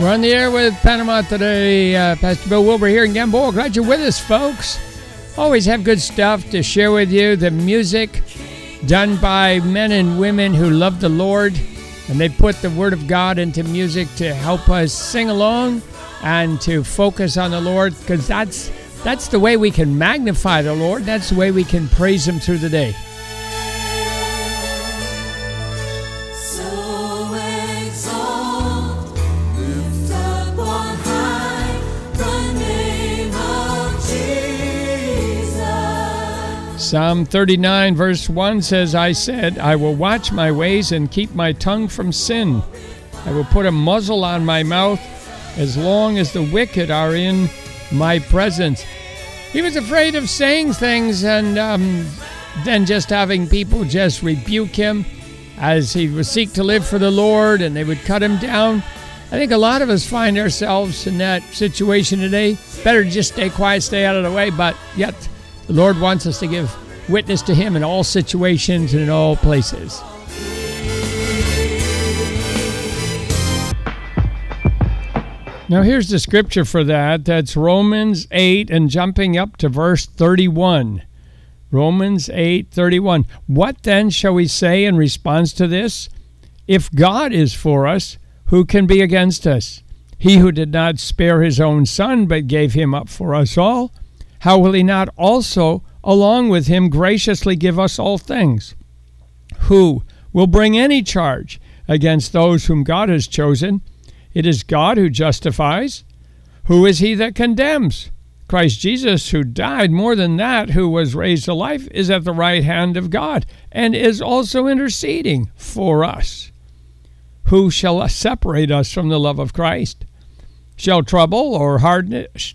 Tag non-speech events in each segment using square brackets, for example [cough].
We're on the air with Panama today. Uh, Pastor Bill Wilbur here in Gamboa. Glad you're with us, folks. Always have good stuff to share with you. The music done by men and women who love the Lord, and they put the Word of God into music to help us sing along and to focus on the Lord, because that's that's the way we can magnify the Lord. That's the way we can praise Him through the day. Psalm 39, verse 1 says, I said, I will watch my ways and keep my tongue from sin. I will put a muzzle on my mouth as long as the wicked are in my presence. He was afraid of saying things and um, then just having people just rebuke him as he would seek to live for the Lord and they would cut him down. I think a lot of us find ourselves in that situation today. Better just stay quiet, stay out of the way, but yet the Lord wants us to give witness to Him in all situations and in all places. Now, here's the scripture for that. That's Romans 8 and jumping up to verse 31. Romans 8 31. What then shall we say in response to this? If God is for us, who can be against us? He who did not spare his own son, but gave him up for us all how will he not also, along with him, graciously give us all things? Who will bring any charge against those whom God has chosen? It is God who justifies. Who is he that condemns? Christ Jesus, who died, more than that, who was raised to life, is at the right hand of God and is also interceding for us. Who shall separate us from the love of Christ? Shall trouble or hardness,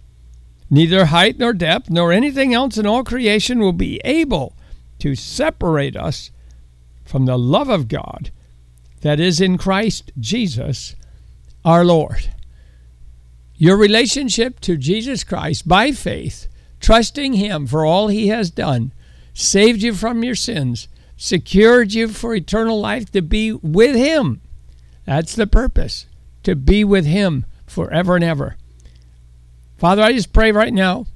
Neither height nor depth nor anything else in all creation will be able to separate us from the love of God that is in Christ Jesus our Lord. Your relationship to Jesus Christ by faith, trusting Him for all He has done, saved you from your sins, secured you for eternal life to be with Him. That's the purpose, to be with Him forever and ever. Father, I just pray right now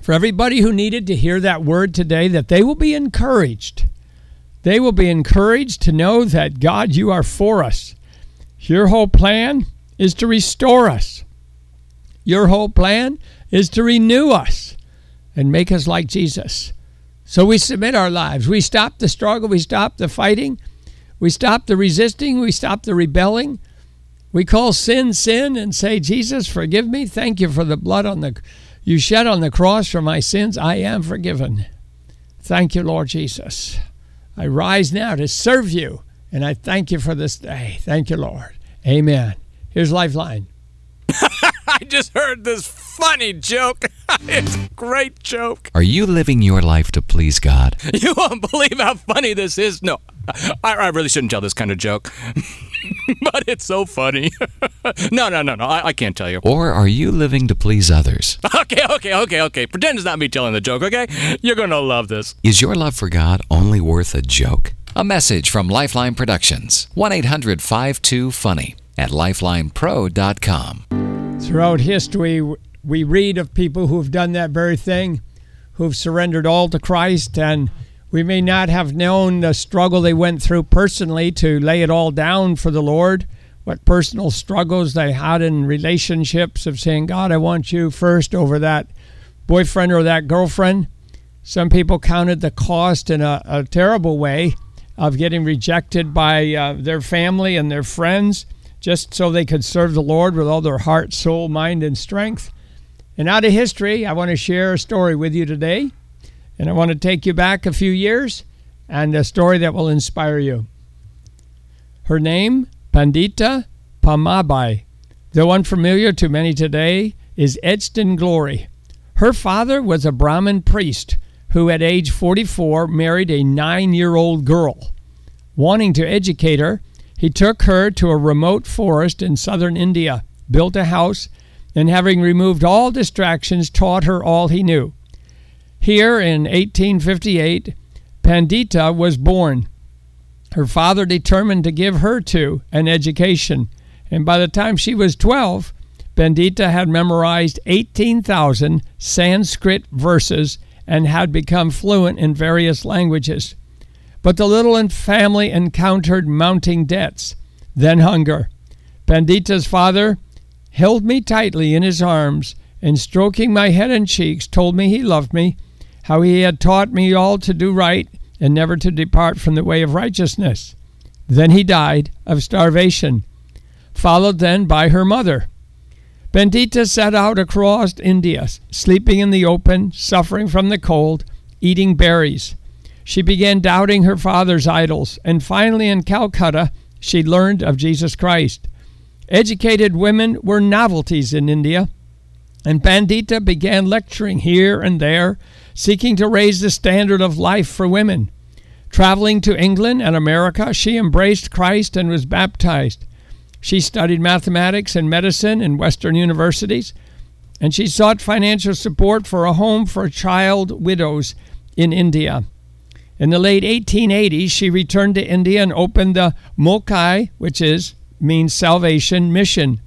for everybody who needed to hear that word today that they will be encouraged. They will be encouraged to know that God, you are for us. Your whole plan is to restore us. Your whole plan is to renew us and make us like Jesus. So we submit our lives. We stop the struggle. We stop the fighting. We stop the resisting. We stop the rebelling. We call sin sin and say, Jesus, forgive me. Thank you for the blood on the you shed on the cross for my sins. I am forgiven. Thank you, Lord Jesus. I rise now to serve you, and I thank you for this day. Thank you, Lord. Amen. Here's Lifeline. [laughs] I just heard this funny joke. [laughs] it's a great joke. Are you living your life to please God? [laughs] You won't believe how funny this is. No, I, I really shouldn't tell this kind of joke. [laughs] but it's so funny. no, no, no, no. I, I, can't tell you. Or are you living to please others? Okay, okay, okay, okay. Pretend it's not me telling the joke, okay? You're going to love this. Is your love for God only worth a joke? A message from Lifeline Productions. 1 800 52 Funny at lifelinepro.com. Throughout history, we read of people who have done that very thing, who've surrendered all to Christ and we may not have known the struggle they went through personally to lay it all down for the Lord, what personal struggles they had in relationships of saying, God, I want you first over that boyfriend or that girlfriend. Some people counted the cost in a, a terrible way of getting rejected by uh, their family and their friends just so they could serve the Lord with all their heart, soul, mind, and strength. And out of history, I want to share a story with you today. And I want to take you back a few years and a story that will inspire you. Her name, Pandita Ramabai, though unfamiliar to many today, is etched in glory. Her father was a Brahmin priest who, at age 44, married a nine year old girl. Wanting to educate her, he took her to a remote forest in southern India, built a house, and having removed all distractions, taught her all he knew. Here in 1858, Pandita was born. Her father determined to give her, too, an education, and by the time she was 12, Pandita had memorized 18,000 Sanskrit verses and had become fluent in various languages. But the little family encountered mounting debts, then hunger. Pandita's father held me tightly in his arms, and stroking my head and cheeks, told me he loved me, how he had taught me all to do right and never to depart from the way of righteousness. Then he died of starvation, followed then by her mother. Pandita set out across India, sleeping in the open, suffering from the cold, eating berries. She began doubting her father's idols, and finally in Calcutta she learned of Jesus Christ. Educated women were novelties in India, and Pandita began lecturing here and there, seeking to raise the standard of life for women. Traveling to England and America, she embraced Christ and was baptized. She studied mathematics and medicine in Western universities, and she sought financial support for a home for child widows in India. In the late 1880s, she returned to India and opened the Mukti, which is means salvation mission.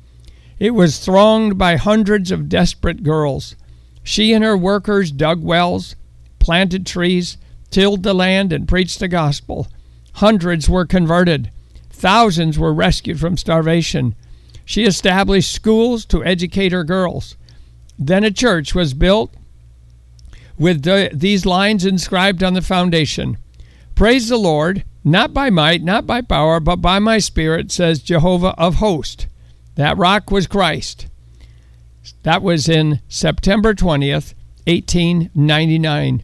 It was thronged by hundreds of desperate girls. She and her workers dug wells, planted trees, tilled the land, and preached the gospel. Hundreds were converted. Thousands were rescued from starvation. She established schools to educate her girls. Then a church was built with the, these lines inscribed on the foundation Praise the Lord, not by might, not by power, but by my Spirit, says Jehovah of hosts. That rock was Christ. That was in September 20th, 1899.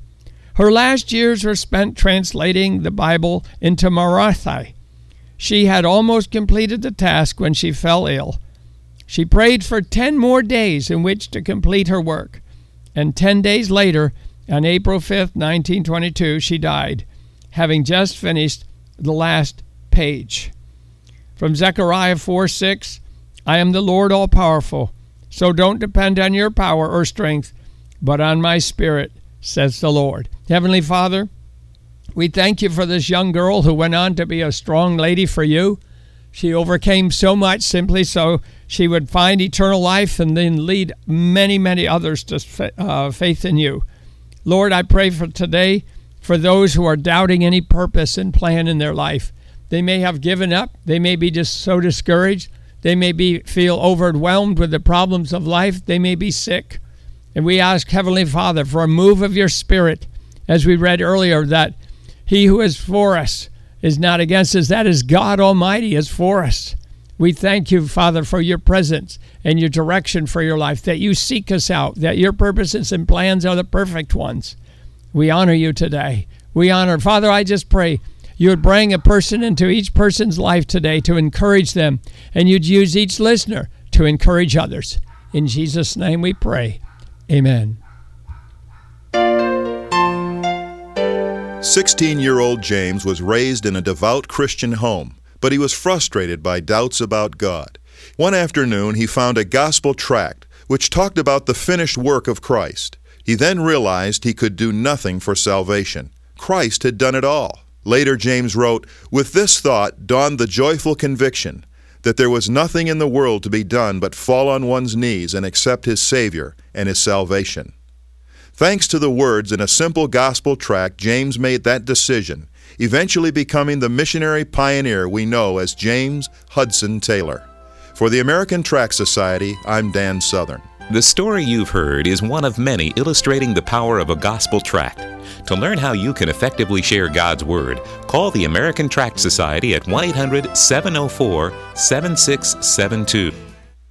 Her last years were spent translating the Bible into Marathi. She had almost completed the task when she fell ill. She prayed for 10 more days in which to complete her work, and 10 days later, on April 5th, 1922, she died, having just finished the last page. From Zechariah 4 6, I am the Lord all powerful, so don't depend on your power or strength, but on my spirit, says the Lord. Heavenly Father, we thank you for this young girl who went on to be a strong lady for you. She overcame so much simply so she would find eternal life and then lead many, many others to uh, faith in you. Lord, I pray for today for those who are doubting any purpose and plan in their life. They may have given up, they may be just so discouraged, they may be feel overwhelmed with the problems of life, they may be sick. And we ask Heavenly Father for a move of your spirit as we read earlier that he who is for us is not against us. That is God Almighty is for us. We thank you, Father, for your presence and your direction for your life, that you seek us out, that your purposes and plans are the perfect ones. We honor you today. We honor. Father, I just pray you would bring a person into each person's life today to encourage them, and you'd use each listener to encourage others. In Jesus' name we pray. Amen. 16 year old James was raised in a devout Christian home, but he was frustrated by doubts about God. One afternoon, he found a gospel tract which talked about the finished work of Christ. He then realized he could do nothing for salvation. Christ had done it all. Later, James wrote, With this thought dawned the joyful conviction that there was nothing in the world to be done but fall on one's knees and accept his Savior and his salvation. Thanks to the words in a simple gospel tract, James made that decision, eventually becoming the missionary pioneer we know as James Hudson Taylor. For the American Tract Society, I'm Dan Southern. The story you've heard is one of many illustrating the power of a gospel tract. To learn how you can effectively share God's Word, call the American Tract Society at 1 800 704 7672.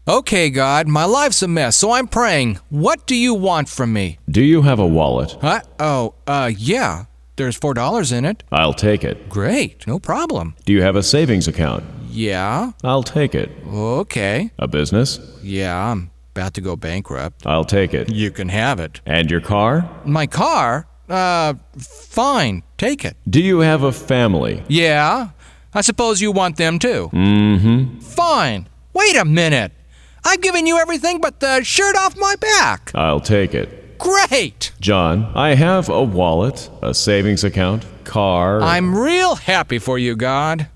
Okay, God, my life's a mess, so I'm praying. What do you want from me? Do you have a wallet? Huh? Oh, uh, yeah. There's $4 in it. I'll take it. Great, no problem. Do you have a savings account? Yeah. I'll take it. Okay. A business? Yeah, I'm about to go bankrupt. I'll take it. You can have it. And your car? My car? Uh, fine. Take it. Do you have a family? Yeah. I suppose you want them too. Mm hmm. Fine. Wait a minute. I've given you everything but the shirt off my back. I'll take it. Great. John, I have a wallet, a savings account, car. I'm real happy for you, God.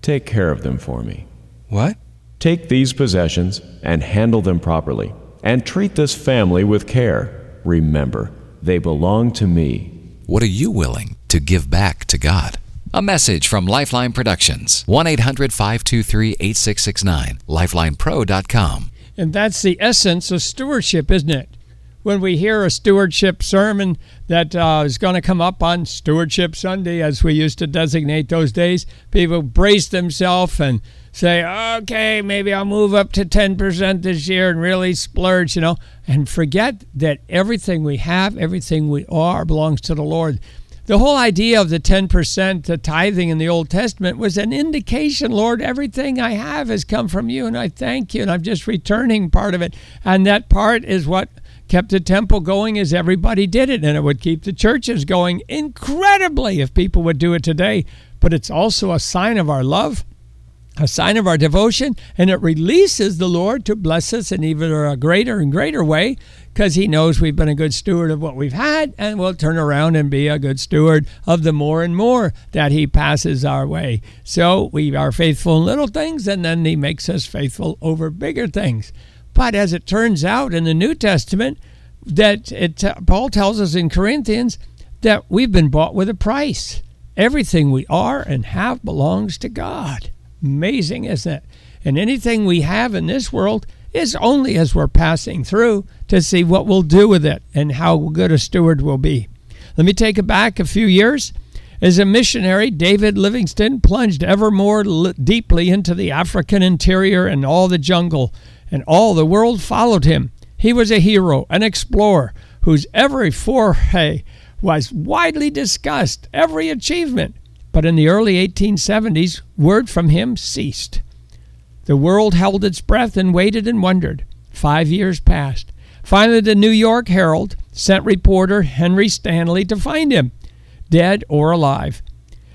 Take care of them for me. What? Take these possessions and handle them properly. And treat this family with care. Remember, they belong to me. What are you willing to give back to God? A message from Lifeline Productions. 1 800 523 8669. LifelinePro.com. And that's the essence of stewardship, isn't it? When we hear a stewardship sermon that uh, is going to come up on Stewardship Sunday, as we used to designate those days, people brace themselves and say, okay, maybe I'll move up to 10% this year and really splurge, you know, and forget that everything we have, everything we are belongs to the Lord. The whole idea of the 10%, the tithing in the Old Testament, was an indication, Lord, everything I have has come from you, and I thank you, and I'm just returning part of it. And that part is what kept the temple going as everybody did it, and it would keep the churches going incredibly if people would do it today. But it's also a sign of our love a sign of our devotion, and it releases the Lord to bless us in even a greater and greater way because He knows we've been a good steward of what we've had, and we'll turn around and be a good steward of the more and more that He passes our way. So we are faithful in little things, and then He makes us faithful over bigger things. But as it turns out in the New Testament, that it, uh, Paul tells us in Corinthians that we've been bought with a price. Everything we are and have belongs to God. Amazing, isn't it? And anything we have in this world is only as we're passing through to see what we'll do with it and how good a steward we'll be. Let me take it back a few years. As a missionary, David Livingstone plunged ever more deeply into the African interior and all the jungle, and all the world followed him. He was a hero, an explorer, whose every foray was widely discussed, every achievement. But in the early 1870s, word from him ceased. The world held its breath and waited and wondered. Five years passed. Finally, the New York Herald sent reporter Henry Stanley to find him, dead or alive.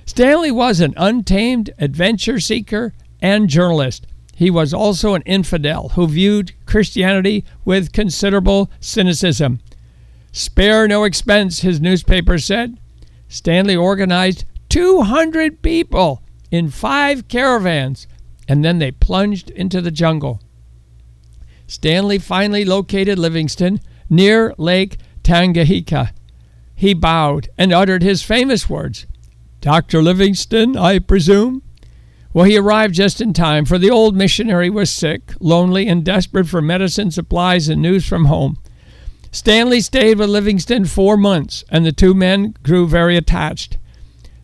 Stanley was an untamed adventure seeker and journalist. He was also an infidel who viewed Christianity with considerable cynicism. Spare no expense, his newspaper said. Stanley organized 200 people in five caravans, and then they plunged into the jungle. Stanley finally located Livingstone near Lake Tanganyika. He bowed and uttered his famous words Dr. Livingstone, I presume? Well, he arrived just in time, for the old missionary was sick, lonely, and desperate for medicine, supplies, and news from home. Stanley stayed with Livingstone four months, and the two men grew very attached.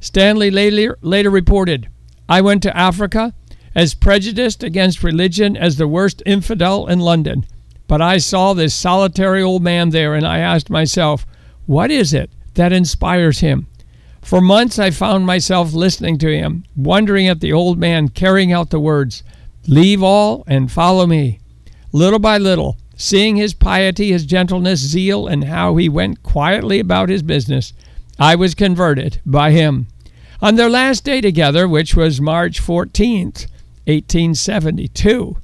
Stanley later, later reported I went to Africa as prejudiced against religion as the worst infidel in London. But I saw this solitary old man there, and I asked myself, what is it that inspires him? For months I found myself listening to him, wondering at the old man carrying out the words, Leave all and follow me. Little by little, seeing his piety, his gentleness, zeal, and how he went quietly about his business, I was converted by him. On their last day together, which was March 14th, 1872,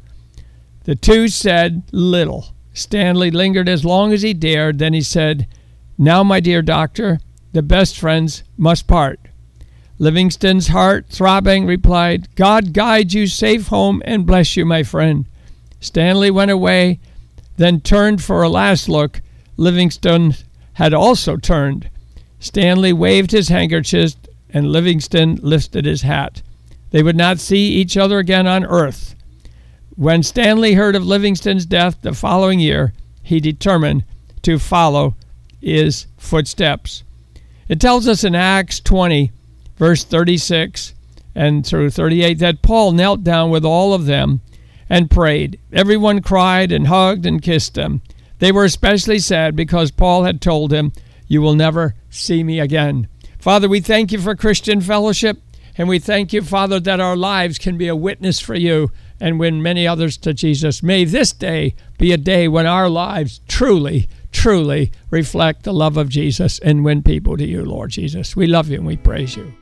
the two said little. Stanley lingered as long as he dared, then he said, Now, my dear doctor, the best friends must part. Livingstone's heart, throbbing, replied, God guide you safe home and bless you, my friend. Stanley went away, then turned for a last look. Livingstone had also turned. Stanley waved his handkerchief, and Livingstone lifted his hat. They would not see each other again on earth. When Stanley heard of Livingstone's death the following year, he determined to follow his footsteps. It tells us in Acts 20, verse 36 and through 38, that Paul knelt down with all of them and prayed. Everyone cried and hugged and kissed them. They were especially sad because Paul had told him, You will never see me again. Father, we thank you for Christian fellowship. And we thank you, Father, that our lives can be a witness for you and win many others to Jesus. May this day be a day when our lives truly, truly reflect the love of Jesus and win people to you, Lord Jesus. We love you and we praise you.